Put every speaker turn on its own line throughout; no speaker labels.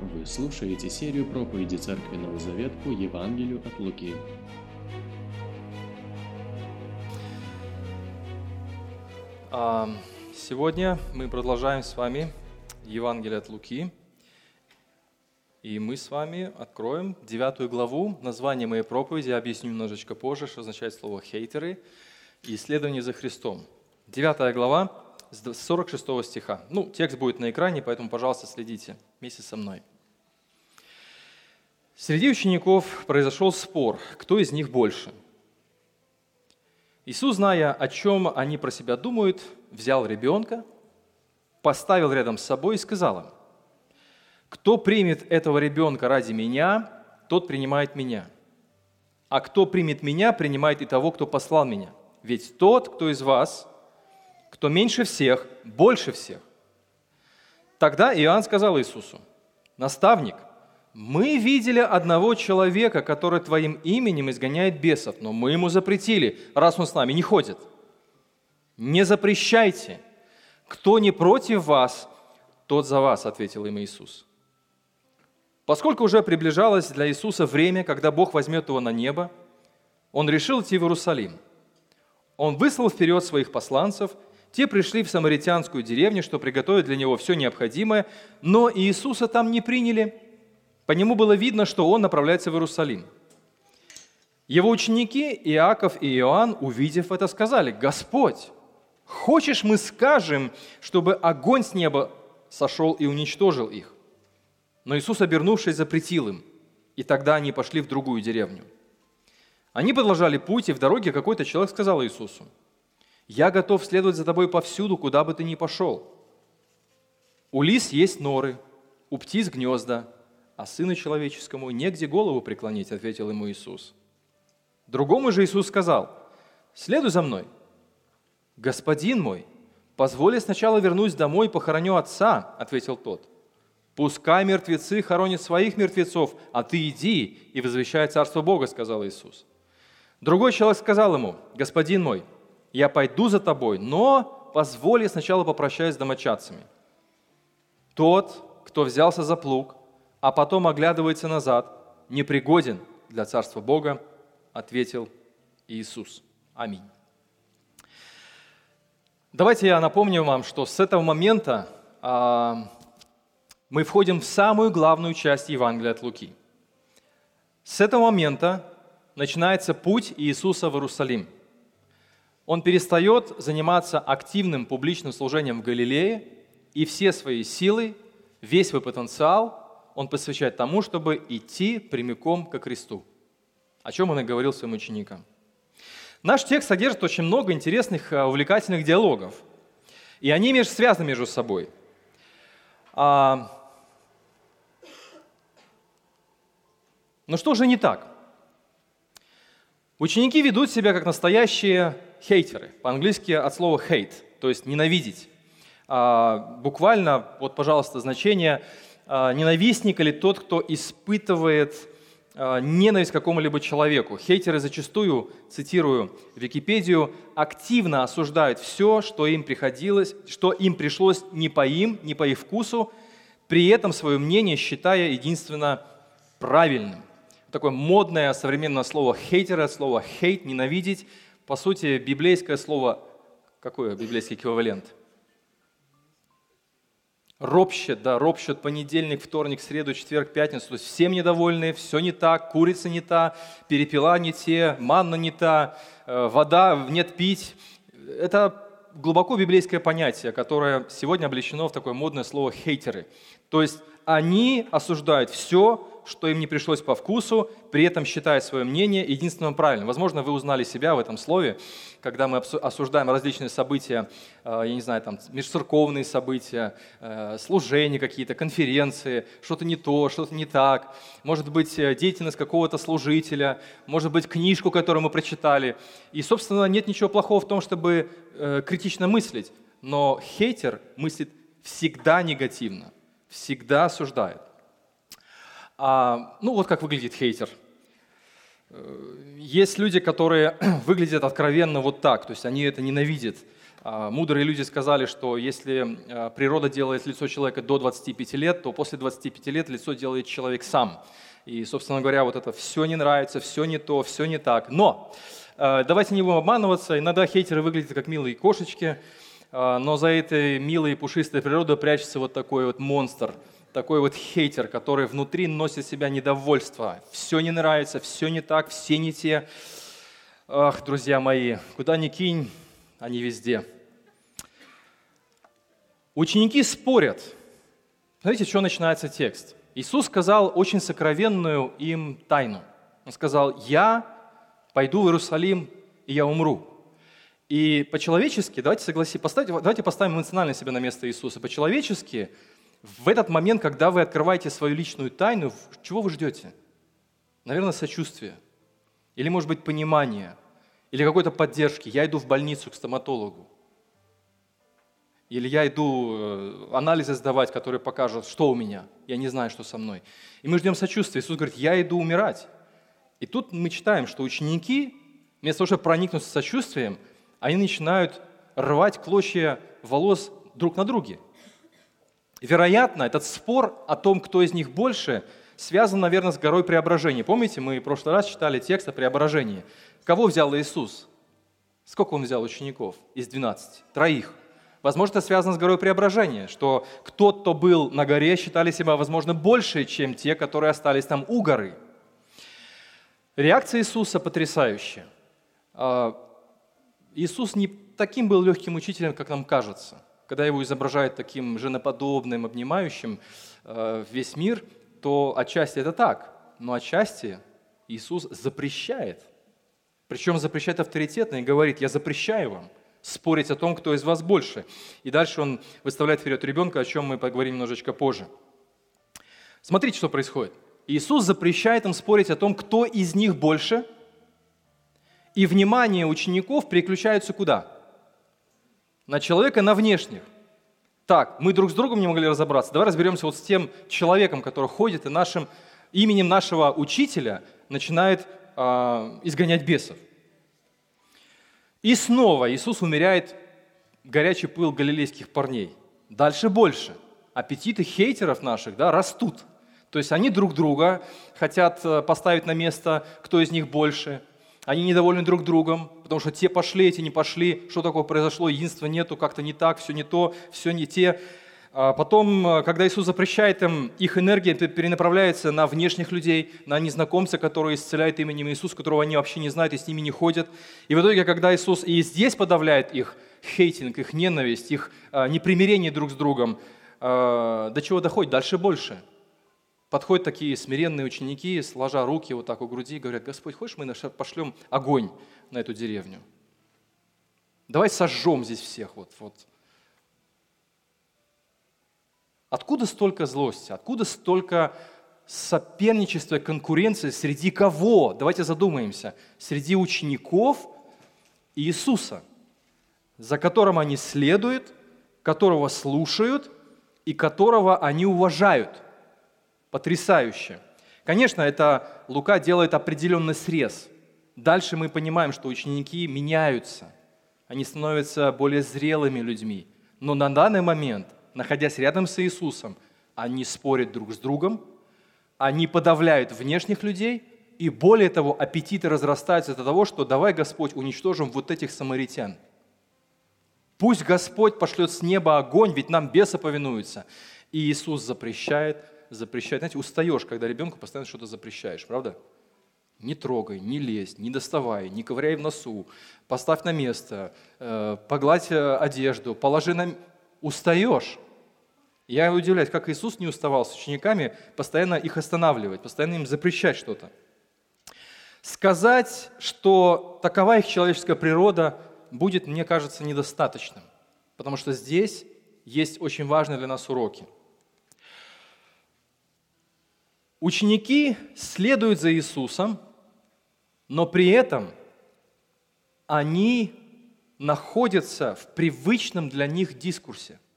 Вы слушаете серию проповеди Церкви Новый по Евангелию от Луки.
А, Сегодня мы продолжаем с вами Евангелие от Луки. И мы с вами откроем девятую главу. Название моей проповеди я объясню немножечко позже, что означает слово «хейтеры» и «исследование за Христом». Девятая глава с 46 стиха. Ну, текст будет на экране, поэтому, пожалуйста, следите вместе со мной. Среди учеников произошел спор, кто из них больше. Иисус, зная, о чем они про себя думают, взял ребенка, поставил рядом с собой и сказал им, «Кто примет этого ребенка ради меня, тот принимает меня. А кто примет меня, принимает и того, кто послал меня. Ведь тот, кто из вас, кто меньше всех, больше всех». Тогда Иоанн сказал Иисусу, «Наставник, мы видели одного человека, который твоим именем изгоняет бесов, но мы ему запретили, раз он с нами не ходит. Не запрещайте. Кто не против вас, тот за вас, ответил им Иисус. Поскольку уже приближалось для Иисуса время, когда Бог возьмет его на небо, он решил идти в Иерусалим. Он выслал вперед своих посланцев, те пришли в самаритянскую деревню, что приготовить для него все необходимое, но Иисуса там не приняли – по нему было видно, что он направляется в Иерусалим. Его ученики Иаков и Иоанн, увидев это, сказали, «Господь, хочешь мы скажем, чтобы огонь с неба сошел и уничтожил их?» Но Иисус, обернувшись, запретил им, и тогда они пошли в другую деревню. Они продолжали путь, и в дороге какой-то человек сказал Иисусу, «Я готов следовать за тобой повсюду, куда бы ты ни пошел. У лис есть норы, у птиц гнезда, а Сыну Человеческому негде голову преклонить», — ответил ему Иисус. Другому же Иисус сказал, «Следуй за мной». «Господин мой, позволь сначала вернусь домой и похороню отца», — ответил тот. «Пускай мертвецы хоронят своих мертвецов, а ты иди и возвещай Царство Бога», — сказал Иисус. Другой человек сказал ему, «Господин мой, я пойду за тобой, но позволь я сначала попрощаюсь с домочадцами». Тот, кто взялся за плуг, а потом оглядывается назад, непригоден для Царства Бога, ответил Иисус. Аминь. Давайте я напомню вам, что с этого момента а, мы входим в самую главную часть Евангелия от Луки. С этого момента начинается путь Иисуса в Иерусалим. Он перестает заниматься активным публичным служением в Галилее, и все свои силы, весь свой потенциал он посвящает тому, чтобы идти прямиком ко кресту, о чем он и говорил своим ученикам. Наш текст содержит очень много интересных, э, увлекательных диалогов, и они связаны между собой. А... Но что же не так? Ученики ведут себя как настоящие хейтеры, по-английски от слова hate, то есть ненавидеть. А, буквально, вот, пожалуйста, значение а, ненавистник или тот, кто испытывает а, ненависть к какому-либо человеку. Хейтеры зачастую, цитирую Википедию, активно осуждают все, что им приходилось, что им пришлось не по им, не по их вкусу, при этом свое мнение считая единственно правильным. Такое модное современное слово хейтера, слово хейт, ненавидеть, по сути, библейское слово, какой библейский эквивалент – ропщет, да, ропщет понедельник, вторник, среду, четверг, пятницу. То есть всем недовольны, все не так, курица не та, перепела не те, манна не та, э, вода нет пить. Это глубоко библейское понятие, которое сегодня облечено в такое модное слово «хейтеры». То есть они осуждают все, что им не пришлось по вкусу, при этом считая свое мнение единственным правильным. Возможно, вы узнали себя в этом слове, когда мы осуждаем различные события, э, я не знаю, там, межцерковные события, э, служения какие-то, конференции, что-то не то, что-то не так, может быть, э, деятельность какого-то служителя, может быть, книжку, которую мы прочитали. И, собственно, нет ничего плохого в том, чтобы критично мыслить, но хейтер мыслит всегда негативно, всегда осуждает. А, ну вот как выглядит хейтер. Э, есть люди, которые выглядят откровенно вот так, то есть они это ненавидят. А, мудрые люди сказали, что если а, природа делает лицо человека до 25 лет, то после 25 лет лицо делает человек сам. И, собственно говоря, вот это все не нравится, все не то, все не так. Но а, давайте не будем обманываться. Иногда хейтеры выглядят как милые кошечки, но за этой милой и пушистой природой прячется вот такой вот монстр, такой вот хейтер, который внутри носит себя недовольство. Все не нравится, все не так, все не те. Ах, друзья мои, куда ни кинь, они везде. Ученики спорят. Смотрите, что начинается текст. Иисус сказал очень сокровенную им тайну. Он сказал, я пойду в Иерусалим, и я умру. И по-человечески, давайте согласимся, давайте поставим эмоционально себя на место Иисуса. По-человечески, в этот момент, когда вы открываете свою личную тайну, чего вы ждете? Наверное, сочувствие. Или, может быть, понимание – или какой-то поддержки. Я иду в больницу к стоматологу. Или я иду э, анализы сдавать, которые покажут, что у меня. Я не знаю, что со мной. И мы ждем сочувствия. Иисус говорит, я иду умирать. И тут мы читаем, что ученики, вместо того, чтобы проникнуться сочувствием, они начинают рвать клочья волос друг на друге. Вероятно, этот спор о том, кто из них больше, связан, наверное, с горой преображения. Помните, мы в прошлый раз читали текст о преображении. Кого взял Иисус? Сколько он взял учеников из 12? Троих. Возможно, это связано с горой преображения, что кто-то, кто был на горе, считали себя, возможно, больше, чем те, которые остались там у горы. Реакция Иисуса потрясающая. А, Иисус не таким был легким учителем, как нам кажется. Когда его изображают таким женоподобным, обнимающим а, весь мир, то отчасти это так, но отчасти Иисус запрещает причем запрещает авторитетно и говорит, я запрещаю вам спорить о том, кто из вас больше. И дальше он выставляет вперед ребенка, о чем мы поговорим немножечко позже. Смотрите, что происходит. Иисус запрещает им спорить о том, кто из них больше, и внимание учеников переключается куда? На человека, на внешних. Так, мы друг с другом не могли разобраться. Давай разберемся вот с тем человеком, который ходит и нашим именем нашего учителя начинает э, изгонять бесов. И снова Иисус умеряет горячий пыл галилейских парней. Дальше больше. Аппетиты хейтеров наших да, растут. То есть они друг друга хотят э, поставить на место, кто из них больше. Они недовольны друг другом, потому что те пошли, эти не пошли. Что такое произошло? Единства нету, как-то не так, все не то, все не те. А потом, э, когда Иисус запрещает им, их энергия перенаправляется на внешних людей, на незнакомца, который исцеляет именем Иисус, которого они вообще не знают и с ними не ходят. И в итоге, когда Иисус и здесь подавляет их хейтинг, их ненависть, их а, непримирение друг с другом, а, до чего доходит? Дальше больше. Подходят такие смиренные ученики, сложа руки вот так у груди, и говорят, Господь, хочешь, мы пошлем огонь на эту деревню? Давай сожжем здесь всех. Вот, вот. Откуда столько злости? Откуда столько соперничества, конкуренции? Среди кого? Давайте задумаемся. Среди учеников Иисуса, за которым они следуют, которого слушают и которого они уважают. Потрясающе. Конечно, это Лука делает определенный срез. Дальше мы понимаем, что ученики меняются. Они становятся более зрелыми людьми. Но на данный момент находясь рядом с Иисусом, они спорят друг с другом, они подавляют внешних людей, и более того, аппетиты разрастаются до того, что давай, Господь, уничтожим вот этих самаритян. Пусть Господь пошлет с неба огонь, ведь нам бесы повинуются. И Иисус запрещает, запрещает. Знаете, устаешь, когда ребенку постоянно что-то запрещаешь, правда? Не трогай, не лезь, не доставай, не ковыряй в носу, поставь на место, э, погладь э, одежду, положи на... Устаешь. Я удивляюсь, как Иисус не уставал с учениками постоянно их останавливать, постоянно им запрещать что-то. Сказать, что такова их человеческая природа, будет, мне кажется, недостаточным, потому что здесь есть очень важные для нас уроки. Ученики следуют за Иисусом, но при этом они находятся в привычном для них дискурсе –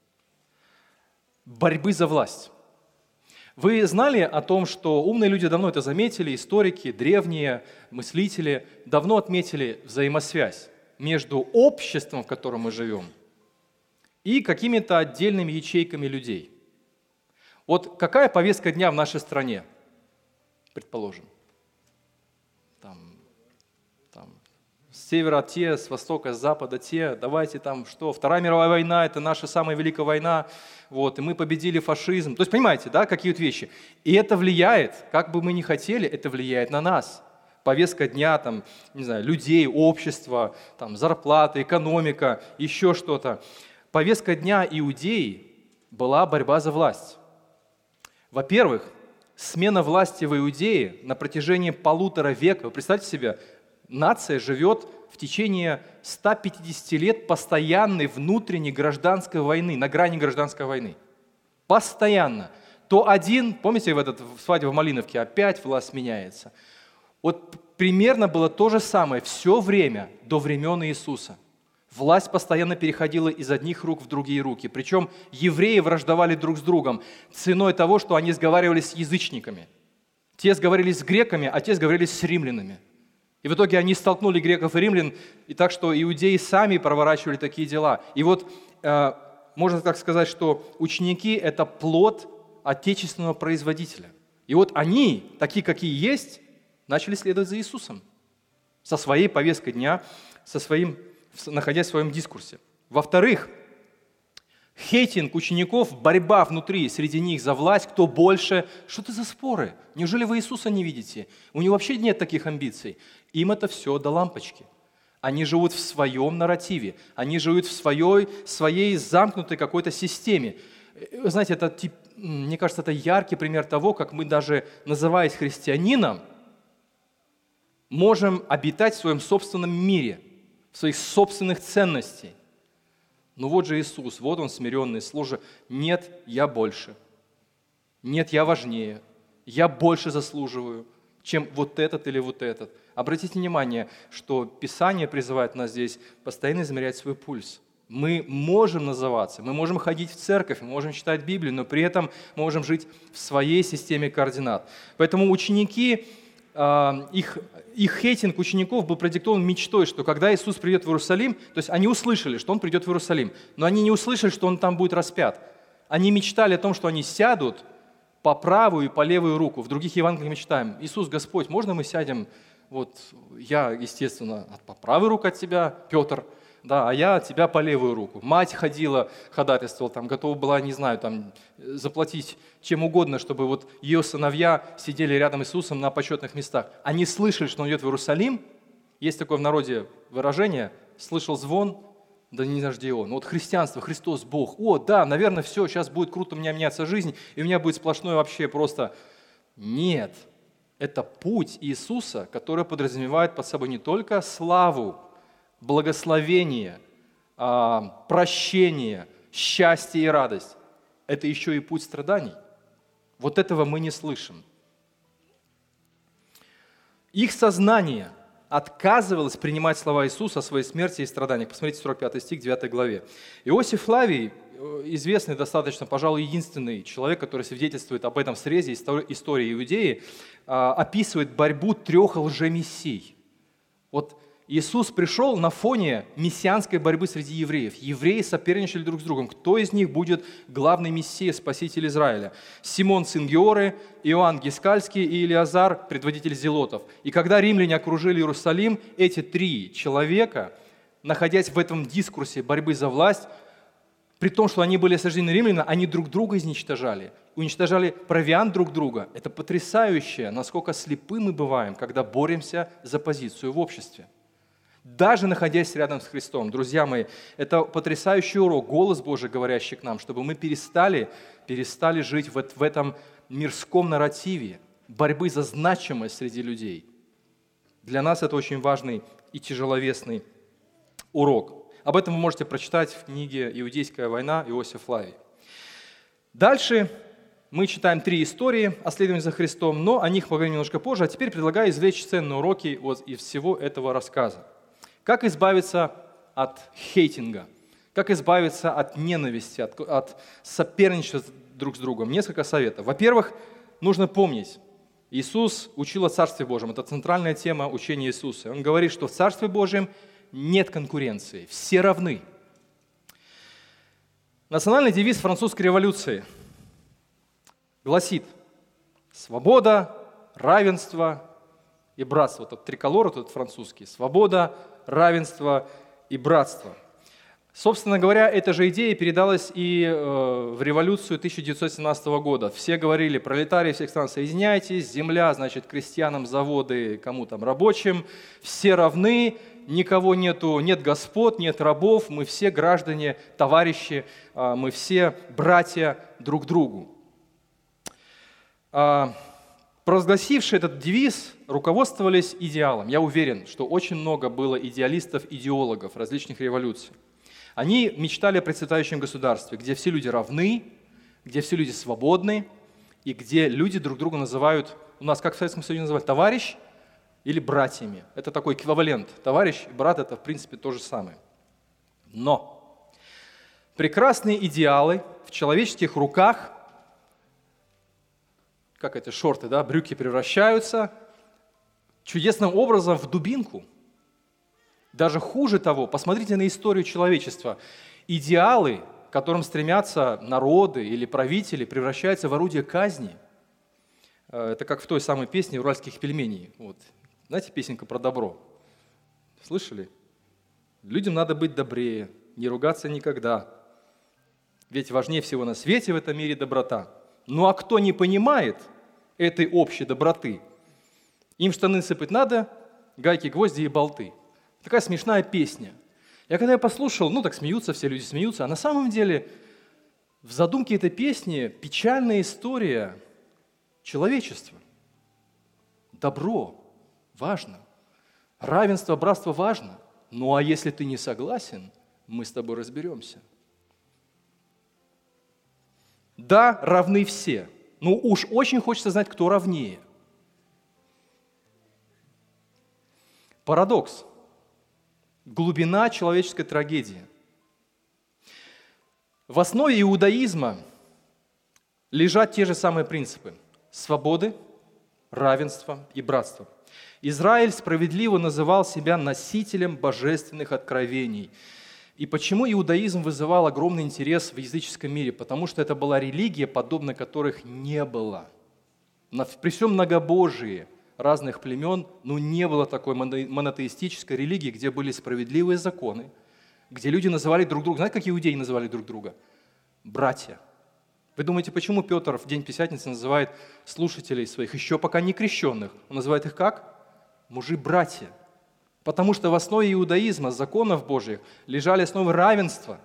борьбы за власть. Вы знали о том, что умные люди давно это заметили, историки, древние мыслители давно отметили взаимосвязь между обществом, в котором мы живем, и какими-то отдельными ячейками людей. Вот какая повестка дня в нашей стране, предположим? Там, там, с севера те, с востока, с запада те, давайте там что, Вторая мировая война – это наша самая великая война, вот, и мы победили фашизм. То есть, понимаете, да, какие вот вещи. И это влияет, как бы мы ни хотели, это влияет на нас. Повестка дня, там, не знаю, людей, общество, там, зарплата, экономика, еще что-то. Повестка дня иудеи была борьба за власть. Во-первых, смена власти в Иудее на протяжении полутора века. Вы представьте себе, нация живет в течение 150 лет постоянной внутренней гражданской войны, на грани гражданской войны. Постоянно. То один, помните в этот свадьбе в Малиновке, опять власть меняется. Вот примерно было то же самое все время до времен Иисуса. Власть постоянно переходила из одних рук в другие руки. Причем евреи враждовали друг с другом ценой того, что они сговаривались с язычниками. Те сговорились с греками, а те сговорились с римлянами – и в итоге они столкнули греков и римлян, и так что иудеи сами проворачивали такие дела. И вот э, можно так сказать, что ученики – это плод отечественного производителя. И вот они, такие, какие есть, начали следовать за Иисусом со своей повесткой дня, со своим, находясь в своем дискурсе. Во-вторых, Хейтинг учеников, борьба внутри, среди них за власть, кто больше. Что это за споры? Неужели вы Иисуса не видите? У него вообще нет таких амбиций. Им это все до лампочки. Они живут в своем нарративе, они живут в своей, своей замкнутой какой-то системе. Вы знаете, это, мне кажется, это яркий пример того, как мы даже, называясь христианином, можем обитать в своем собственном мире, своих собственных ценностях. Ну вот же Иисус, вот Он смиренный, служа. Нет, я больше. Нет, я важнее. Я больше заслуживаю, чем вот этот или вот этот. Обратите внимание, что Писание призывает нас здесь постоянно измерять свой пульс. Мы можем называться, мы можем ходить в церковь, мы можем читать Библию, но при этом можем жить в своей системе координат. Поэтому ученики их, их хейтинг учеников был продиктован мечтой, что когда Иисус придет в Иерусалим, то есть они услышали, что Он придет в Иерусалим, но они не услышали, что Он там будет распят. Они мечтали о том, что они сядут по правую и по левую руку. В других Евангелиях мы читаем, Иисус Господь, можно мы сядем, вот я, естественно, по правой руку от Тебя, Петр – да, а я от тебя по левую руку. Мать ходила, ходатайствовала, там, готова была, не знаю, там, заплатить чем угодно, чтобы вот ее сыновья сидели рядом с Иисусом на почетных местах. Они слышали, что он идет в Иерусалим. Есть такое в народе выражение, слышал звон, да не знаю, он. Вот христианство, Христос, Бог. О, да, наверное, все, сейчас будет круто у меня меняться жизнь, и у меня будет сплошное вообще просто... Нет, это путь Иисуса, который подразумевает под собой не только славу, благословение, а, прощение, счастье и радость – это еще и путь страданий. Вот этого мы не слышим. Их сознание отказывалось принимать слова Иисуса о своей смерти и страданиях. Посмотрите 45 стих 9 главе. Иосиф Флавий, э, известный достаточно, пожалуй, единственный человек, который свидетельствует об этом срезе истории Иудеи, а, описывает борьбу трех лжемессий. Вот Иисус пришел на фоне мессианской борьбы среди евреев. Евреи соперничали друг с другом. Кто из них будет главный мессия, спаситель Израиля? Симон сын Иоанн Гискальский и Илиазар, предводитель зелотов. И когда римляне окружили Иерусалим, эти три человека, находясь в этом дискурсе борьбы за власть, при том, что они были осаждены римлянами, они друг друга изничтожали, уничтожали провиант друг друга. Это потрясающе, насколько слепы мы бываем, когда боремся за позицию в обществе даже находясь рядом с Христом. Друзья мои, это потрясающий урок, голос Божий, говорящий к нам, чтобы мы перестали, перестали жить в, в этом мирском нарративе борьбы за значимость среди людей. Для нас это очень важный и тяжеловесный урок. Об этом вы можете прочитать в книге «Иудейская война» Иосиф Флавий. Дальше мы читаем три истории о следовании за Христом, но о них поговорим немножко позже. А теперь предлагаю извлечь ценные уроки из всего этого рассказа. Как избавиться от хейтинга? Как избавиться от ненависти, от, от соперничества друг с другом? Несколько советов. Во-первых, нужно помнить, Иисус учил о Царстве Божьем. Это центральная тема учения Иисуса. Он говорит, что в Царстве Божьем нет конкуренции, все равны. Национальный девиз французской революции гласит «Свобода, равенство и братство». Вот этот триколор, этот французский. «Свобода, равенство и братство». Собственно говоря, эта же идея передалась и э, в революцию 1917 года. Все говорили, пролетарии всех стран, соединяйтесь, земля, значит, крестьянам, заводы, кому там, рабочим, все равны, никого нету, нет господ, нет рабов, мы все граждане, товарищи, э, мы все братья друг другу. Э, провозгласившие этот девиз руководствовались идеалом. Я уверен, что очень много было идеалистов, идеологов различных революций. Они мечтали о процветающем государстве, где все люди равны, где все люди свободны, и где люди друг друга называют, у нас как в Советском Союзе называют, товарищ или братьями. Это такой эквивалент. Товарищ и брат – это, в принципе, то же самое. Но прекрасные идеалы в человеческих руках, как это, шорты, да, брюки превращаются чудесным образом в дубинку – даже хуже того, посмотрите на историю человечества. Идеалы, к которым стремятся народы или правители, превращаются в орудие казни. Э, это как в той самой песне уральских пельменей. Вот. Знаете песенка про добро? Слышали? Людям надо быть добрее, не ругаться никогда. Ведь важнее всего на свете в этом мире доброта. Ну а кто не понимает этой общей доброты, им штаны сыпать надо, гайки, гвозди и болты – Такая смешная песня. Я когда я послушал, ну так смеются, все люди смеются, а на самом деле в задумке этой песни печальная история человечества. Добро важно, равенство, братство важно. Ну а если ты не согласен, мы с тобой разберемся. Да, равны все. Ну уж очень хочется знать, кто равнее. Парадокс – глубина человеческой трагедии. В основе иудаизма лежат те же самые принципы – свободы, равенства и братства. Израиль справедливо называл себя носителем божественных откровений. И почему иудаизм вызывал огромный интерес в языческом мире? Потому что это была религия, подобной которых не было. При всем многобожии – разных племен, но не было такой монотеистической религии, где были справедливые законы, где люди называли друг друга, знаете, как иудеи называли друг друга? Братья. Вы думаете, почему Петр в День Пятидесятницы называет слушателей своих, еще пока не крещенных, он называет их как? Мужи-братья. Потому что в основе иудаизма, законов Божьих, лежали основы равенства,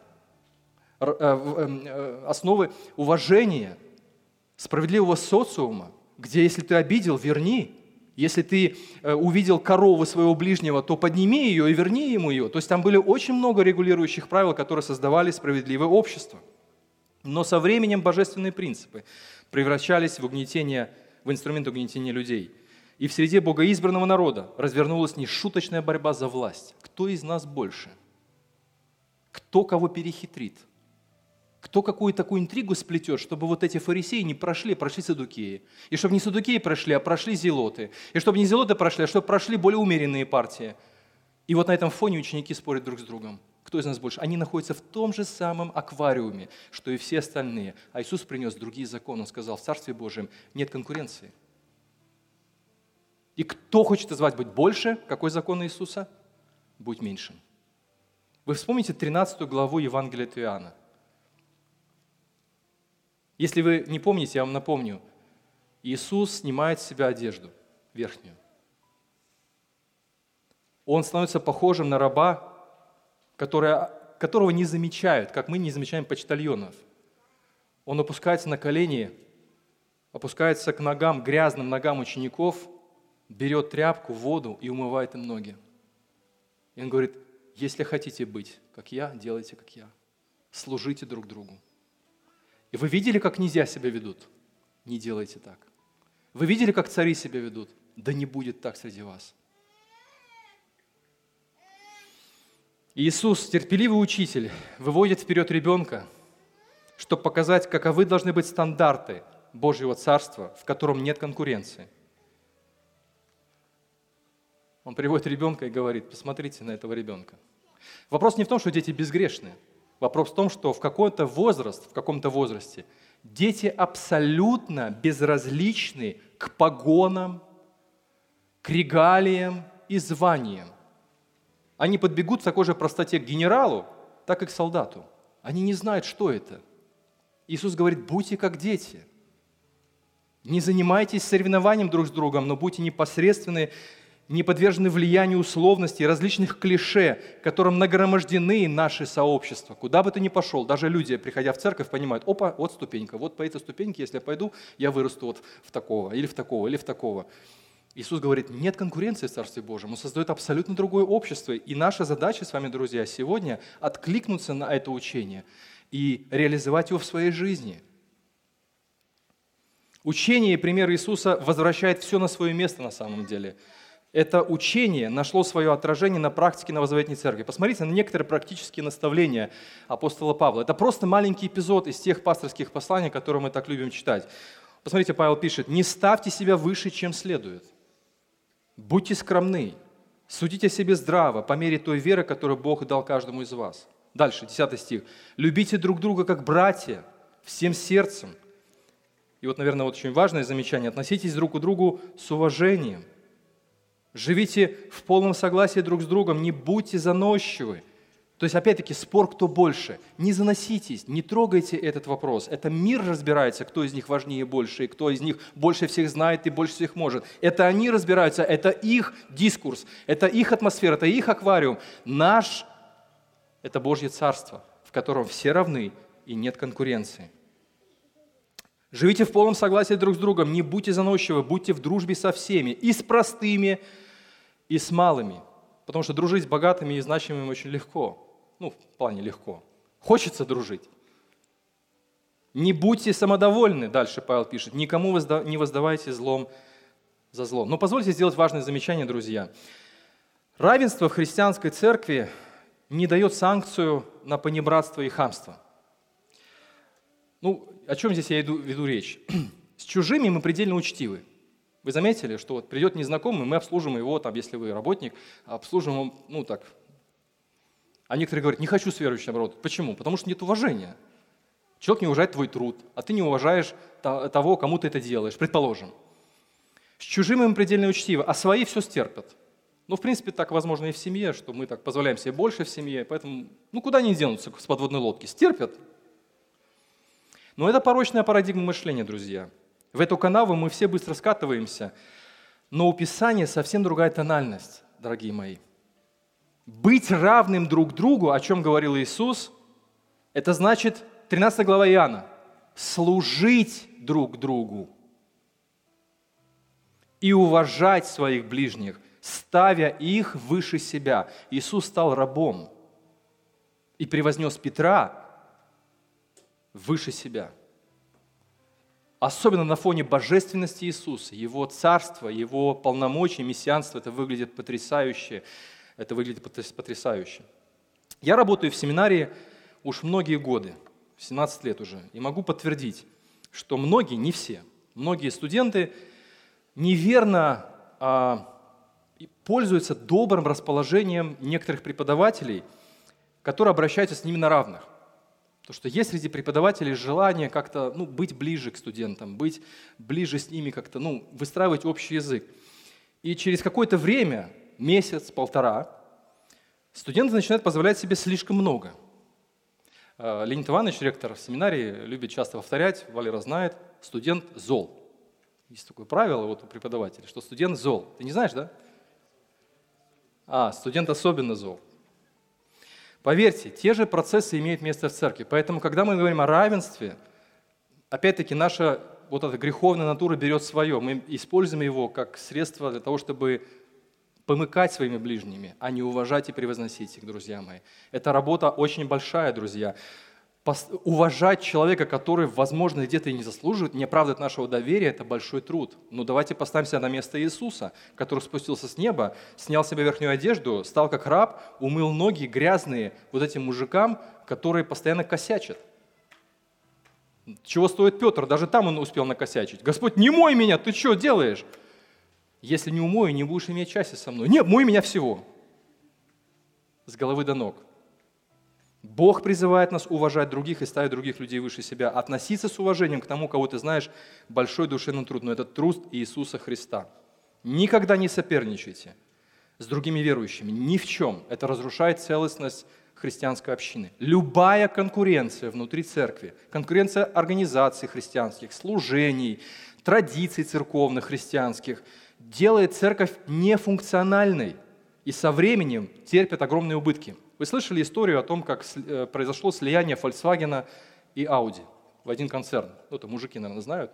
э, э, э, основы уважения, справедливого социума, где если ты обидел, верни, если ты э, увидел корову своего ближнего, то подними ее и верни ему ее. То есть там были очень много регулирующих правил, которые создавали справедливое общество. Но со временем божественные принципы превращались в угнетение, в инструмент угнетения людей. И в среде богоизбранного народа развернулась нешуточная борьба за власть. Кто из нас больше? Кто кого перехитрит? Кто какую такую интригу сплетет, чтобы вот эти фарисеи не прошли, прошли садукеи. И чтобы не садукеи прошли, а прошли зелоты. И чтобы не зелоты прошли, а чтобы прошли более умеренные партии. И вот на этом фоне ученики спорят друг с другом. Кто из нас больше? Они находятся в том же самом аквариуме, что и все остальные. А Иисус принес другие законы. Он сказал, в Царстве Божьем нет конкуренции. И кто хочет звать быть больше? Какой закон Иисуса? Будь меньшим. Вы вспомните 13 главу Евангелия от Иоанна – если вы не помните, я вам напомню. Иисус снимает с себя одежду верхнюю. Он становится похожим на раба, которая, которого не замечают, как мы не замечаем почтальонов. Он опускается на колени, опускается к ногам, грязным ногам учеников, берет тряпку, воду и умывает им ноги. И он говорит, если хотите быть, как я, делайте, как я. Служите друг другу. И вы видели, как князья себя ведут? Не делайте так. Вы видели, как цари себя ведут? Да не будет так среди вас. Иисус, терпеливый учитель, выводит вперед ребенка, чтобы показать, каковы должны быть стандарты Божьего Царства, в котором нет конкуренции. Он приводит ребенка и говорит, посмотрите на этого ребенка. Вопрос не в том, что дети безгрешны. Вопрос в том, что в какой-то возраст, в каком-то возрасте дети абсолютно безразличны к погонам, к регалиям и званиям. Они подбегут в такой же простоте к генералу, так и к солдату. Они не знают, что это. Иисус говорит, будьте как дети. Не занимайтесь соревнованием друг с другом, но будьте непосредственны не подвержены влиянию условностей, различных клише, которым нагромождены наши сообщества. Куда бы ты ни пошел, даже люди, приходя в церковь, понимают, опа, вот ступенька, вот по этой ступеньке, если я пойду, я вырасту вот в такого, или в такого, или в такого. Иисус говорит, нет конкуренции в Царстве Божьем, Он создает абсолютно другое общество. И наша задача с вами, друзья, сегодня откликнуться на это учение и реализовать его в своей жизни. Учение и пример Иисуса возвращает все на свое место на самом деле – это учение нашло свое отражение на практике Новозаветной Церкви. Посмотрите на некоторые практические наставления апостола Павла. Это просто маленький эпизод из тех пасторских посланий, которые мы так любим читать. Посмотрите, Павел пишет, «Не ставьте себя выше, чем следует. Будьте скромны, судите о себе здраво, по мере той веры, которую Бог дал каждому из вас». Дальше, 10 стих. «Любите друг друга, как братья, всем сердцем». И вот, наверное, вот очень важное замечание. «Относитесь друг к другу с уважением». Живите в полном согласии друг с другом, не будьте заносчивы. То есть, опять-таки, спор, кто больше. Не заноситесь, не трогайте этот вопрос. Это мир разбирается, кто из них важнее и больше, и кто из них больше всех знает и больше всех может. Это они разбираются, это их дискурс, это их атмосфера, это их аквариум. Наш – это Божье Царство, в котором все равны и нет конкуренции. Живите в полном согласии друг с другом, не будьте заносчивы, будьте в дружбе со всеми, и с простыми, и с малыми. Потому что дружить с богатыми и значимыми очень легко. Ну, в плане легко. Хочется дружить. Не будьте самодовольны, дальше Павел пишет, никому не воздавайте злом за зло. Но позвольте сделать важное замечание, друзья. Равенство в христианской церкви не дает санкцию на понебратство и хамство. Ну, о чем здесь я веду речь? С чужими мы предельно учтивы. Вы заметили, что вот придет незнакомый, мы обслужим его, там, если вы работник, обслужим его, ну так. А некоторые говорят, не хочу с верующим работать. Почему? Потому что нет уважения. Человек не уважает твой труд, а ты не уважаешь того, кому ты это делаешь, предположим. С чужими мы предельно учтивы, а свои все стерпят. Ну, в принципе, так возможно и в семье, что мы так позволяем себе больше в семье, поэтому, ну, куда они денутся с подводной лодки? Стерпят. Но это порочная парадигма мышления, друзья – в эту канаву мы все быстро скатываемся, но у Писания совсем другая тональность, дорогие мои. Быть равным друг другу, о чем говорил Иисус, это значит, 13 глава Иоанна, служить друг другу и уважать своих ближних, ставя их выше себя. Иисус стал рабом и превознес Петра выше себя – Особенно на фоне божественности Иисуса, Его царства, Его полномочий, мессианства, это выглядит потрясающе. Это выглядит потрясающе. Я работаю в семинарии уж многие годы, 17 лет уже, и могу подтвердить, что многие, не все, многие студенты неверно а, пользуются добрым расположением некоторых преподавателей, которые обращаются с ними на равных. То, что есть среди преподавателей желание как-то ну, быть ближе к студентам, быть ближе с ними, как-то ну, выстраивать общий язык. И через какое-то время, месяц, полтора, студенты начинают позволять себе слишком много. А, Леонид Иванович, ректор семинарии, любит часто повторять, Валера знает, студент зол. Есть такое правило вот у преподавателя, что студент зол. Ты не знаешь, да? А, студент особенно зол. Поверьте, те же процессы имеют место в церкви. Поэтому, когда мы говорим о равенстве, опять-таки наша вот эта греховная натура берет свое. Мы используем его как средство для того, чтобы помыкать своими ближними, а не уважать и превозносить их, друзья мои. Эта работа очень большая, друзья уважать человека, который, возможно, где-то и не заслуживает, не оправдывает нашего доверия, это большой труд. Но давайте поставим себя на место Иисуса, который спустился с неба, снял себе верхнюю одежду, стал как раб, умыл ноги грязные вот этим мужикам, которые постоянно косячат. Чего стоит Петр? Даже там он успел накосячить. Господь, не мой меня, ты что делаешь? Если не умою, не будешь иметь счастья со мной. Нет, мой меня всего. С головы до ног. Бог призывает нас уважать других и ставить других людей выше себя, относиться с уважением к тому, кого ты знаешь, большой душевный труд, но это труд Иисуса Христа. Никогда не соперничайте с другими верующими, ни в чем. Это разрушает целостность христианской общины. Любая конкуренция внутри церкви, конкуренция организаций христианских, служений, традиций церковных христианских, делает церковь нефункциональной и со временем терпит огромные убытки – вы слышали историю о том, как э, произошло слияние Volkswagen и Audi в один концерн? Ну, это мужики, наверное, знают.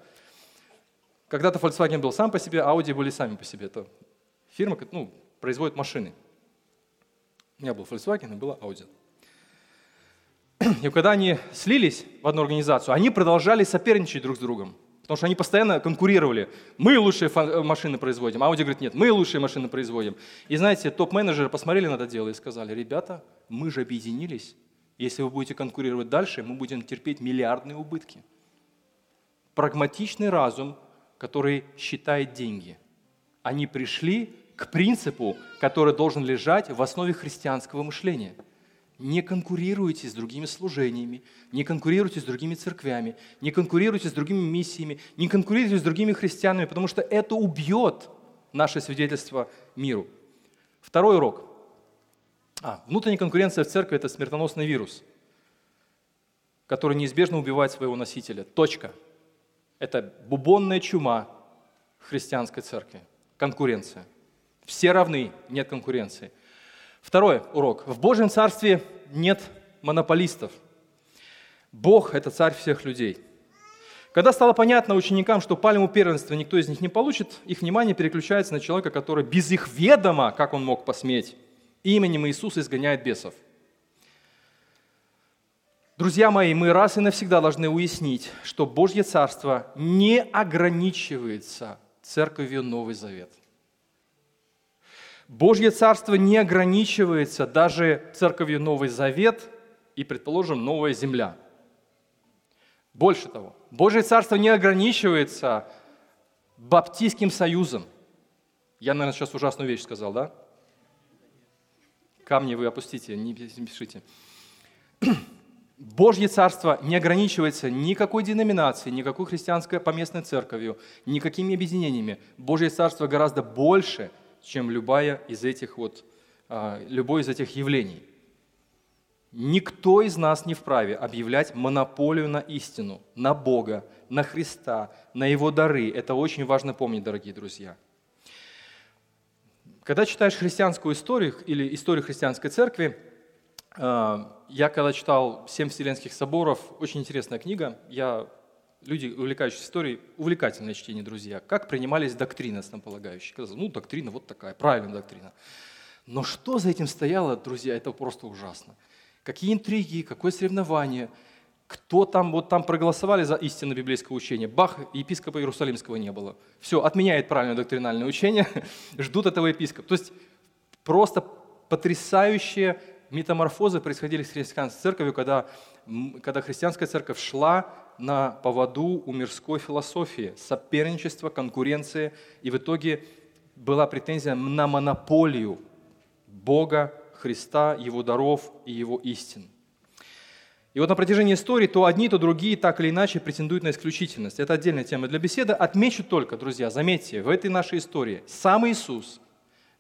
Когда-то Volkswagen был сам по себе, Audi были сами по себе. Это фирма, ну, производит машины. У меня был Volkswagen и была Audi. И когда они слились в одну организацию, они продолжали соперничать друг с другом. Потому что они постоянно конкурировали. Мы лучшие э, машины производим. Ауди говорит, нет, мы лучшие машины производим. И знаете, топ-менеджеры посмотрели на это дело и сказали, ребята, мы же объединились. Если вы будете конкурировать дальше, мы будем терпеть миллиардные убытки. Прагматичный разум, который считает деньги. Они пришли к принципу, который должен лежать в основе христианского мышления – не конкурируйте с другими служениями, не конкурируйте с другими церквями, не конкурируйте с другими миссиями, не конкурируйте с другими христианами, потому что это убьет наше свидетельство миру. Второй урок. А, внутренняя конкуренция в церкви – это смертоносный вирус, который неизбежно убивает своего носителя. Точка. Это бубонная чума христианской церкви. Конкуренция. Все равны, нет конкуренции – Второй урок. В Божьем Царстве нет монополистов. Бог – это царь всех людей. Когда стало понятно ученикам, что пальму первенства никто из них не получит, их внимание переключается на человека, который без их ведома, как он мог посметь, именем Иисуса изгоняет бесов. Друзья мои, мы раз и навсегда должны уяснить, что Божье Царство не ограничивается церковью Новый Завет. Божье Царство не ограничивается даже церковью Новый Завет и, предположим, Новая Земля. Больше того, Божье Царство не ограничивается Баптистским союзом. Я, наверное, сейчас ужасную вещь сказал, да? Камни вы опустите, не пишите. Божье Царство не ограничивается никакой деноминацией, никакой христианской поместной церковью, никакими объединениями. Божье Царство гораздо больше – чем любая из этих вот, а, любое из этих явлений. Никто из нас не вправе объявлять монополию на истину, на Бога, на Христа, на Его дары. Это очень важно помнить, дорогие друзья. Когда читаешь христианскую историю или историю христианской церкви, а, я когда читал «Семь вселенских соборов», очень интересная книга, я люди, увлекающиеся историей, увлекательное чтение, друзья. Как принимались доктрины основополагающие? Казалось, ну, доктрина вот такая, правильная доктрина. Но что за этим стояло, друзья, это просто ужасно. Какие интриги, какое соревнование, кто там, вот там проголосовали за истинное библейское учение. Бах, епископа Иерусалимского не было. Все, отменяет правильное доктринальное учение, ждут этого епископа. То есть просто потрясающие метаморфозы происходили с христианской церковью, когда, когда христианская церковь шла на поводу у мирской философии, соперничества, конкуренции, и в итоге была претензия на монополию Бога, Христа, Его даров и Его истин. И вот на протяжении истории то одни, то другие так или иначе претендуют на исключительность. Это отдельная тема для беседы. Отмечу только, друзья, заметьте, в этой нашей истории сам Иисус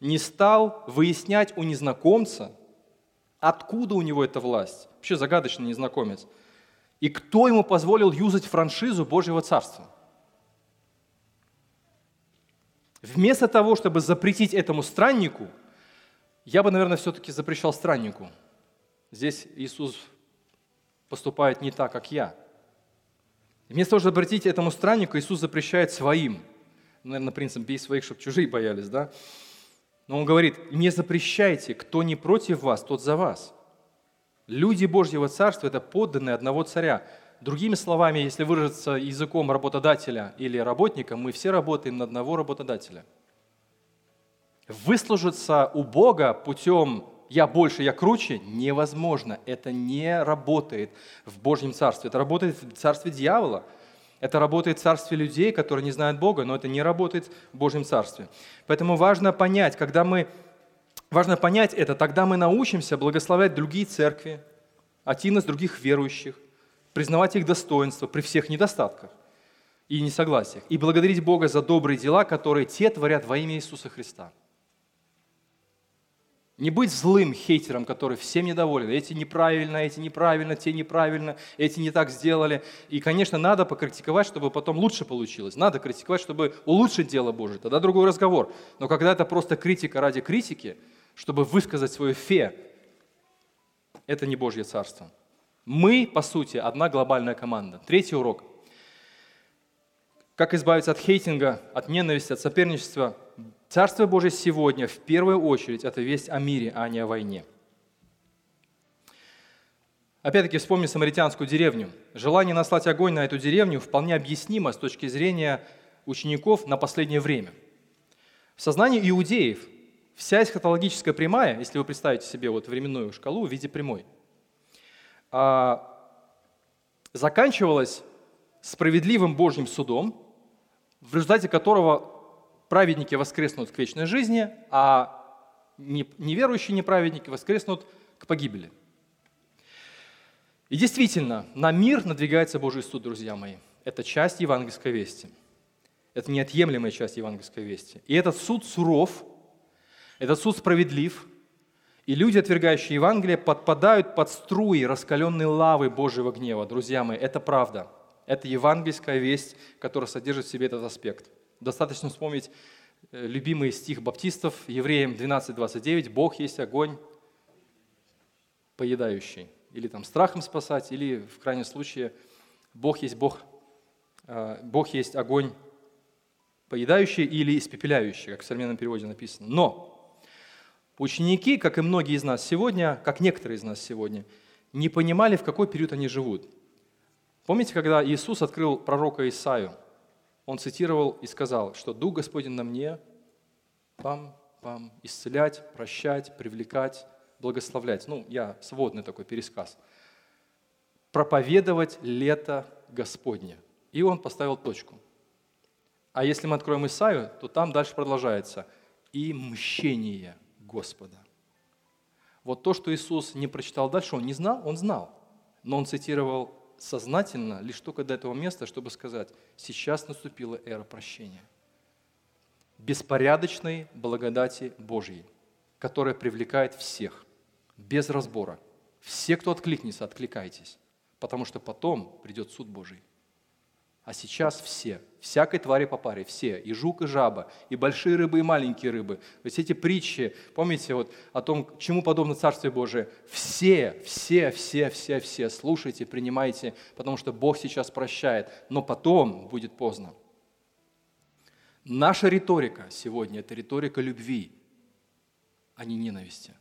не стал выяснять у незнакомца, откуда у него эта власть. Вообще загадочный незнакомец – и кто ему позволил юзать франшизу Божьего Царства? Вместо того, чтобы запретить этому страннику, я бы, наверное, все-таки запрещал страннику. Здесь Иисус поступает не так, как я. Вместо того, чтобы запретить этому страннику, Иисус запрещает своим. Наверное, принцип «бей своих, чтобы чужие боялись», да? Но Он говорит, не запрещайте, кто не против вас, тот за вас. Люди Божьего Царства – это подданные одного царя. Другими словами, если выразиться языком работодателя или работника, мы все работаем на одного работодателя. Выслужиться у Бога путем «я больше, я круче» невозможно. Это не работает в Божьем Царстве. Это работает в Царстве дьявола. Это работает в царстве людей, которые не знают Бога, но это не работает в Божьем царстве. Поэтому важно понять, когда мы Важно понять это, тогда мы научимся благословлять другие церкви, из других верующих, признавать их достоинства при всех недостатках и несогласиях, и благодарить Бога за добрые дела, которые те творят во имя Иисуса Христа. Не быть злым хейтером, который всем недоволен. Эти неправильно, эти неправильно, те неправильно, эти не так сделали. И, конечно, надо покритиковать, чтобы потом лучше получилось. Надо критиковать, чтобы улучшить дело Божие. Тогда другой разговор. Но когда это просто критика ради критики – чтобы высказать свое фе, это не Божье Царство. Мы, по сути, одна глобальная команда. Третий урок. Как избавиться от хейтинга, от ненависти, от соперничества? Царство Божье сегодня, в первую очередь, это весть о мире, а не о войне. Опять-таки вспомни самаритянскую деревню. Желание наслать огонь на эту деревню вполне объяснимо с точки зрения учеников на последнее время. В сознании иудеев Вся эсхатологическая прямая, если вы представите себе вот временную шкалу в виде прямой, а, заканчивалась справедливым Божьим судом, в результате которого праведники воскреснут к вечной жизни, а неверующие неправедники воскреснут к погибели. И действительно, на мир надвигается Божий суд, друзья мои. Это часть евангельской вести. Это неотъемлемая часть евангельской вести. И этот суд суров, этот суд справедлив, и люди, отвергающие Евангелие, подпадают под струи раскаленной лавы Божьего гнева. Друзья мои, это правда. Это евангельская весть, которая содержит в себе этот аспект. Достаточно вспомнить э, любимый стих баптистов, Евреям 12.29, «Бог есть огонь поедающий». Или там страхом спасать, или в крайнем случае Бог есть Бог, э, Бог есть огонь поедающий или испепеляющий, как в современном переводе написано. Но Ученики, как и многие из нас сегодня, как некоторые из нас сегодня, не понимали, в какой период они живут. Помните, когда Иисус открыл пророка Исаию, он цитировал и сказал, что «Дух Господень на мне, пам, пам, исцелять, прощать, привлекать, благословлять». Ну, я сводный такой пересказ. «Проповедовать лето Господне». И он поставил точку. А если мы откроем Исаию, то там дальше продолжается «и мщение Господа. Вот то, что Иисус не прочитал дальше, он не знал, он знал. Но он цитировал сознательно лишь только до этого места, чтобы сказать, сейчас наступила эра прощения. Беспорядочной благодати Божьей, которая привлекает всех, без разбора. Все, кто откликнется, откликайтесь, потому что потом придет суд Божий. А сейчас все, всякой твари по паре, все, и жук, и жаба, и большие рыбы, и маленькие рыбы. То есть эти притчи, помните вот о том, чему подобно Царствие Божие? Все, все, все, все, все, слушайте, принимайте, потому что Бог сейчас прощает, но потом будет поздно. Наша риторика сегодня – это риторика любви, а не ненависти.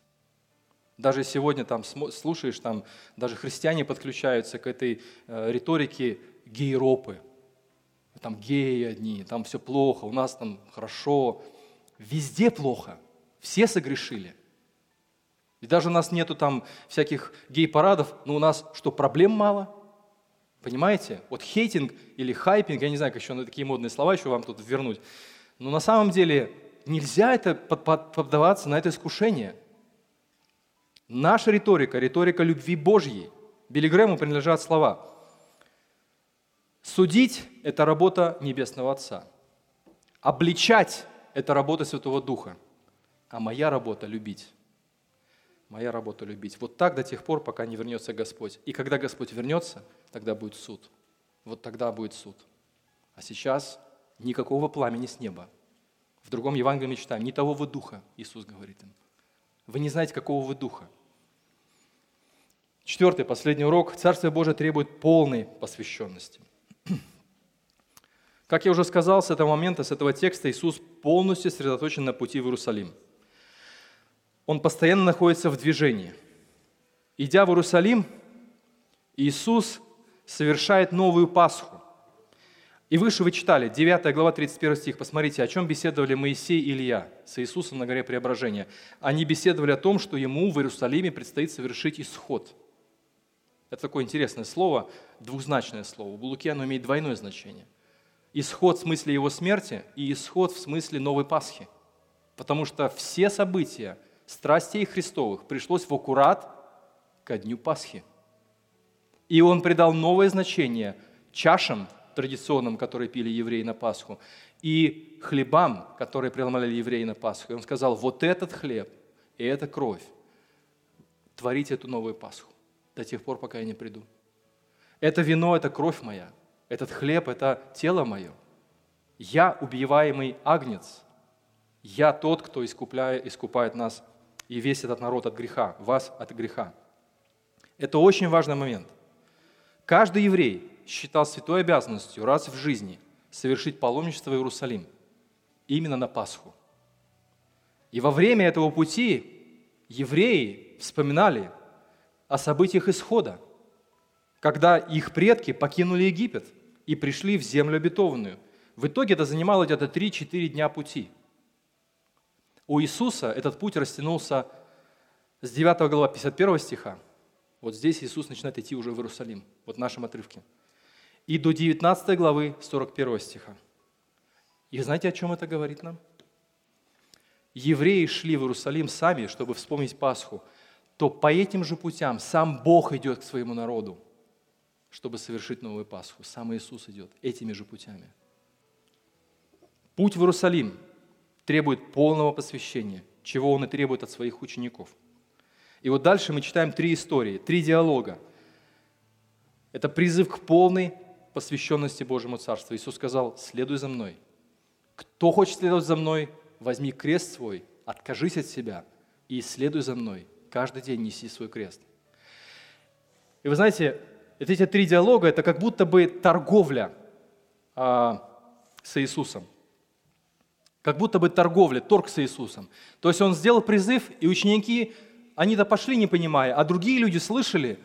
Даже сегодня там слушаешь, там даже христиане подключаются к этой э, риторике гейропы – там геи одни, там все плохо, у нас там хорошо. Везде плохо, все согрешили. И даже у нас нету там всяких гей-парадов, но у нас что, проблем мало? Понимаете? Вот хейтинг или хайпинг, я не знаю, как еще такие модные слова еще вам тут вернуть, но на самом деле нельзя это поддаваться на это искушение. Наша риторика, риторика любви Божьей. Билли Грэму принадлежат слова – Судить – это работа Небесного Отца. Обличать – это работа Святого Духа. А моя работа – любить. Моя работа – любить. Вот так до тех пор, пока не вернется Господь. И когда Господь вернется, тогда будет суд. Вот тогда будет суд. А сейчас никакого пламени с неба. В другом Евангелии читаем, не того вы духа, Иисус говорит им. Вы не знаете, какого вы духа. Четвертый, последний урок. Царствие Божие требует полной посвященности. Как я уже сказал, с этого момента, с этого текста Иисус полностью сосредоточен на пути в Иерусалим. Он постоянно находится в движении. Идя в Иерусалим, Иисус совершает новую Пасху. И выше вы читали, 9 глава, 31 стих, посмотрите, о чем беседовали Моисей и Илья с Иисусом на горе Преображения. Они беседовали о том, что ему в Иерусалиме предстоит совершить исход. Это такое интересное слово, двузначное слово. В Луке оно имеет двойное значение. Исход в смысле его смерти и исход в смысле новой Пасхи. Потому что все события страстей Христовых пришлось в аккурат ко дню Пасхи. И он придал новое значение чашам традиционным, которые пили евреи на Пасху, и хлебам, которые преломляли евреи на Пасху. И он сказал, вот этот хлеб и эта кровь, творите эту новую Пасху до тех пор, пока я не приду. Это вино – это кровь моя, этот хлеб – это тело мое. Я убиваемый агнец, я тот, кто искупляет, искупает нас и весь этот народ от греха, вас от греха. Это очень важный момент. Каждый еврей считал святой обязанностью раз в жизни совершить паломничество в Иерусалим, именно на Пасху. И во время этого пути евреи вспоминали о событиях исхода, когда их предки покинули Египет и пришли в землю обетованную. В итоге это занимало где-то 3-4 дня пути. У Иисуса этот путь растянулся с 9 глава 51 стиха. Вот здесь Иисус начинает идти уже в Иерусалим, вот в нашем отрывке. И до 19 главы 41 стиха. И знаете, о чем это говорит нам? Евреи шли в Иерусалим сами, чтобы вспомнить Пасху – то по этим же путям сам Бог идет к своему народу, чтобы совершить новую Пасху. Сам Иисус идет этими же путями. Путь в Иерусалим требует полного посвящения, чего он и требует от своих учеников. И вот дальше мы читаем три истории, три диалога. Это призыв к полной посвященности Божьему Царству. Иисус сказал, следуй за мной. Кто хочет следовать за мной, возьми крест свой, откажись от себя и следуй за мной каждый день неси свой крест. И вы знаете, эти три диалога – это как будто бы торговля а, с Иисусом. Как будто бы торговля, торг с Иисусом. То есть он сделал призыв, и ученики, они-то пошли, не понимая, а другие люди слышали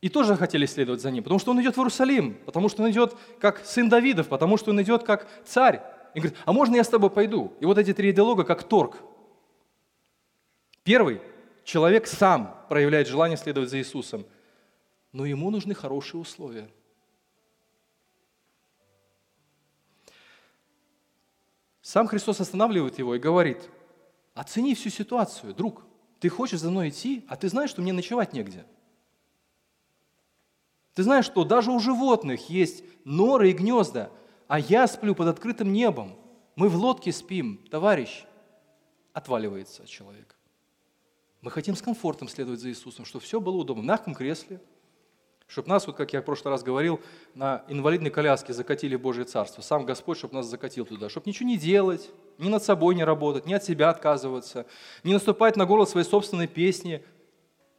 и тоже хотели следовать за ним, потому что он идет в Иерусалим, потому что он идет как сын Давидов, потому что он идет как царь. И говорит, а можно я с тобой пойду? И вот эти три диалога как торг. Первый – человек сам проявляет желание следовать за Иисусом, но ему нужны хорошие условия. Сам Христос останавливает его и говорит, оцени всю ситуацию, друг, ты хочешь за мной идти, а ты знаешь, что мне ночевать негде. Ты знаешь, что даже у животных есть норы и гнезда, а я сплю под открытым небом. Мы в лодке спим, товарищ. Отваливается человек. Мы хотим с комфортом следовать за Иисусом, чтобы все было удобно, в мягком кресле, чтобы нас, вот как я в прошлый раз говорил, на инвалидной коляске закатили в Божье Царство. Сам Господь, чтобы нас закатил туда, чтобы ничего не делать, ни над собой не работать, ни от себя отказываться, не наступать на горло своей собственной песни.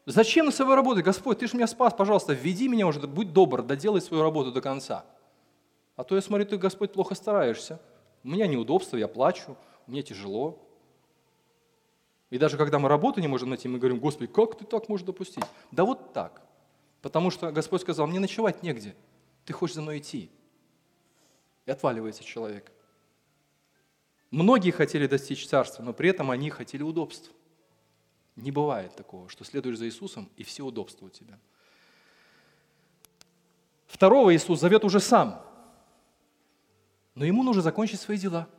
Зачем на собой работать? Господь, ты же меня спас, пожалуйста, введи меня уже, будь добр, доделай свою работу до конца. А то я смотрю, ты, Господь, плохо стараешься. У меня неудобства, я плачу, мне тяжело. И даже когда мы работу не можем найти, мы говорим, Господи, как ты так можешь допустить? Да вот так. Потому что Господь сказал, мне ночевать негде, ты хочешь за мной идти. И отваливается человек. Многие хотели достичь царства, но при этом они хотели удобств. Не бывает такого, что следуешь за Иисусом, и все удобства у тебя. Второго Иисус зовет уже сам. Но ему нужно закончить свои дела –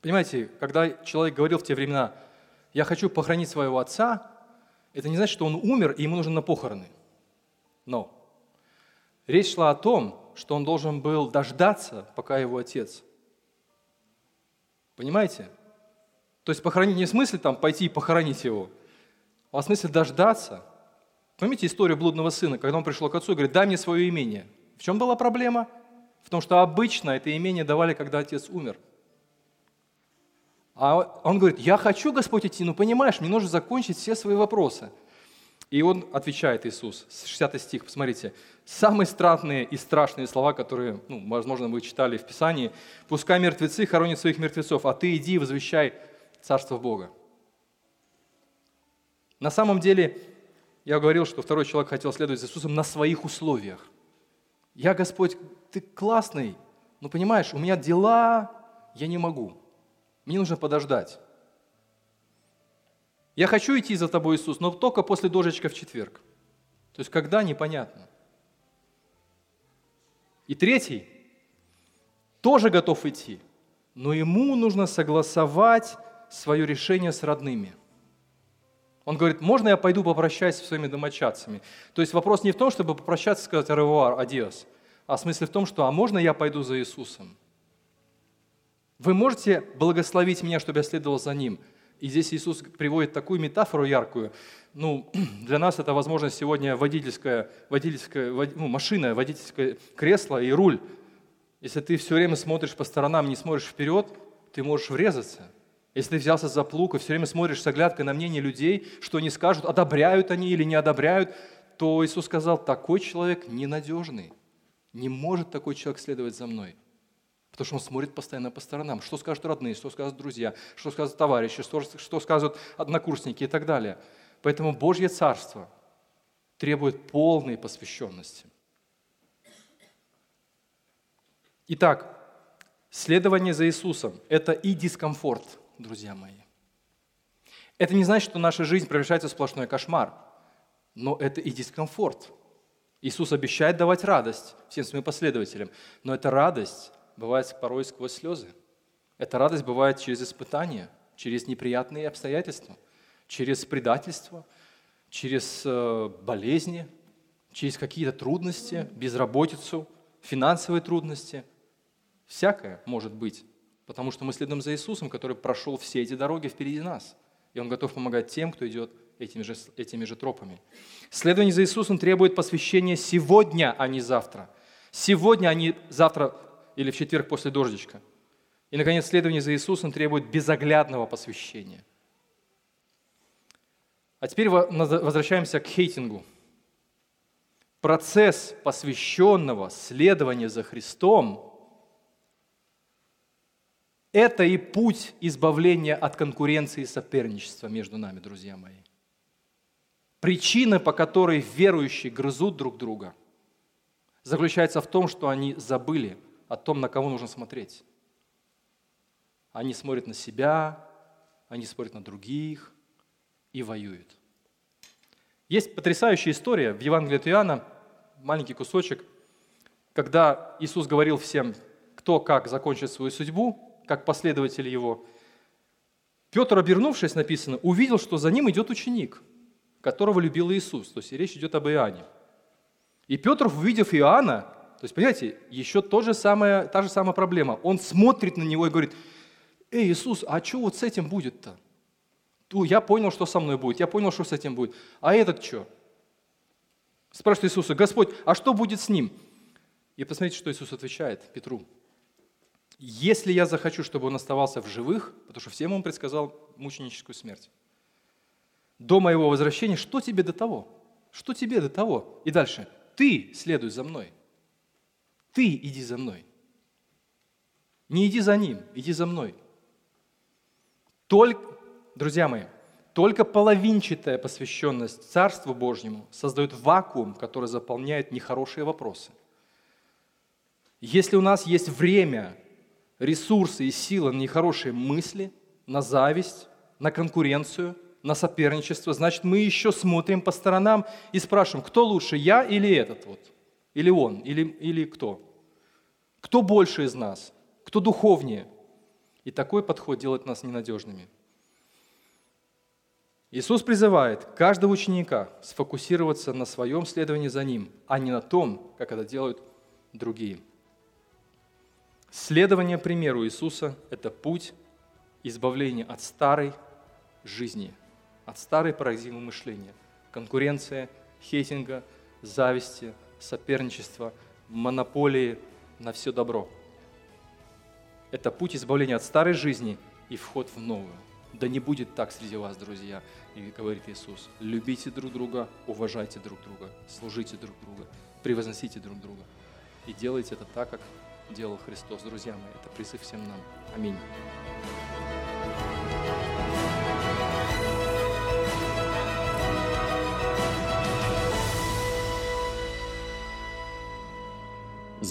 Понимаете, когда человек говорил в те времена, я хочу похоронить своего отца, это не значит, что он умер, и ему нужно на похороны. Но речь шла о том, что он должен был дождаться, пока его отец. Понимаете? То есть похоронить не в смысле там пойти и похоронить его, а в смысле дождаться. Помните историю блудного сына, когда он пришел к отцу и говорит, дай мне свое имение. В чем была проблема? В том, что обычно это имение давали, когда отец умер – а он говорит, я хочу, Господь, идти, но понимаешь, мне нужно закончить все свои вопросы. И он отвечает, Иисус, 60 стих, посмотрите, самые странные и страшные слова, которые, ну, возможно, вы читали в Писании. «Пускай мертвецы хоронят своих мертвецов, а ты иди и возвещай Царство Бога». На самом деле, я говорил, что второй человек хотел следовать за Иисусом на своих условиях. Я, Господь, ты классный, но понимаешь, у меня дела, я не могу. Мне нужно подождать. Я хочу идти за тобой, Иисус, но только после дождичка в четверг. То есть когда, непонятно. И третий тоже готов идти, но ему нужно согласовать свое решение с родными. Он говорит, можно я пойду попрощаюсь со своими домочадцами? То есть вопрос не в том, чтобы попрощаться и сказать «ревуар», «адиос», а в смысле в том, что «а можно я пойду за Иисусом?» Вы можете благословить меня, чтобы я следовал за Ним? И здесь Иисус приводит такую метафору яркую. Ну, для нас это, возможно, сегодня водительская, водительская ну, машина, водительское кресло и руль. Если ты все время смотришь по сторонам, не смотришь вперед, ты можешь врезаться. Если ты взялся за плуг и все время смотришь с оглядкой на мнение людей, что они скажут, одобряют они или не одобряют, то Иисус сказал, такой человек ненадежный. Не может такой человек следовать за мной. Потому что он смотрит постоянно по сторонам. Что скажут родные, что скажут друзья, что скажут товарищи, что, что скажут однокурсники и так далее. Поэтому Божье Царство требует полной посвященности. Итак, следование за Иисусом – это и дискомфорт, друзья мои. Это не значит, что наша жизнь превращается в сплошной кошмар, но это и дискомфорт. Иисус обещает давать радость всем своим последователям, но эта радость бывает порой сквозь слезы. Эта радость бывает через испытания, через неприятные обстоятельства, через предательство, через э, болезни, через какие-то трудности, безработицу, финансовые трудности. Всякое может быть, потому что мы следуем за Иисусом, который прошел все эти дороги впереди нас. И Он готов помогать тем, кто идет этими же, этими же тропами. Следование за Иисусом требует посвящения сегодня, а не завтра. Сегодня, а не завтра или в четверг после дождичка. И, наконец, следование за Иисусом требует безоглядного посвящения. А теперь возвращаемся к хейтингу. Процесс посвященного следования за Христом – это и путь избавления от конкуренции и соперничества между нами, друзья мои. Причина, по которой верующие грызут друг друга, заключается в том, что они забыли о том, на кого нужно смотреть. Они смотрят на себя, они смотрят на других и воюют. Есть потрясающая история в Евангелии от Иоанна, маленький кусочек, когда Иисус говорил всем, кто как закончит свою судьбу, как последователи его. Петр, обернувшись, написано, увидел, что за ним идет ученик, которого любил Иисус. То есть речь идет об Иоанне. И Петр, увидев Иоанна, то есть, понимаете, еще то же самое, та же самая проблема. Он смотрит на него и говорит, «Эй, Иисус, а что вот с этим будет-то? Ну, я понял, что со мной будет, я понял, что с этим будет. А этот что?» Спрашивает Иисуса, «Господь, а что будет с ним?» И посмотрите, что Иисус отвечает Петру. «Если я захочу, чтобы он оставался в живых, потому что всем он предсказал мученическую смерть, до моего возвращения, что тебе до того? Что тебе до того? И дальше, ты следуй за мной. Ты иди за мной. Не иди за ним, иди за мной. Только, друзья мои, только половинчатая посвященность Царству Божьему создает вакуум, который заполняет нехорошие вопросы. Если у нас есть время, ресурсы и сила на нехорошие мысли, на зависть, на конкуренцию, на соперничество, значит, мы еще смотрим по сторонам и спрашиваем, кто лучше, я или этот вот, или он, или, или кто. Кто больше из нас? Кто духовнее? И такой подход делает нас ненадежными. Иисус призывает каждого ученика сфокусироваться на своем следовании за Ним, а не на том, как это делают другие. Следование примеру Иисуса – это путь избавления от старой жизни, от старой парадигмы мышления, конкуренция, хейтинга, зависти, соперничества, монополии – на все добро. Это путь избавления от старой жизни и вход в новую. Да не будет так среди вас, друзья, и говорит Иисус. Любите друг друга, уважайте друг друга, служите друг друга, превозносите друг друга. И делайте это так, как делал Христос. Друзья мои, это призыв всем нам. Аминь.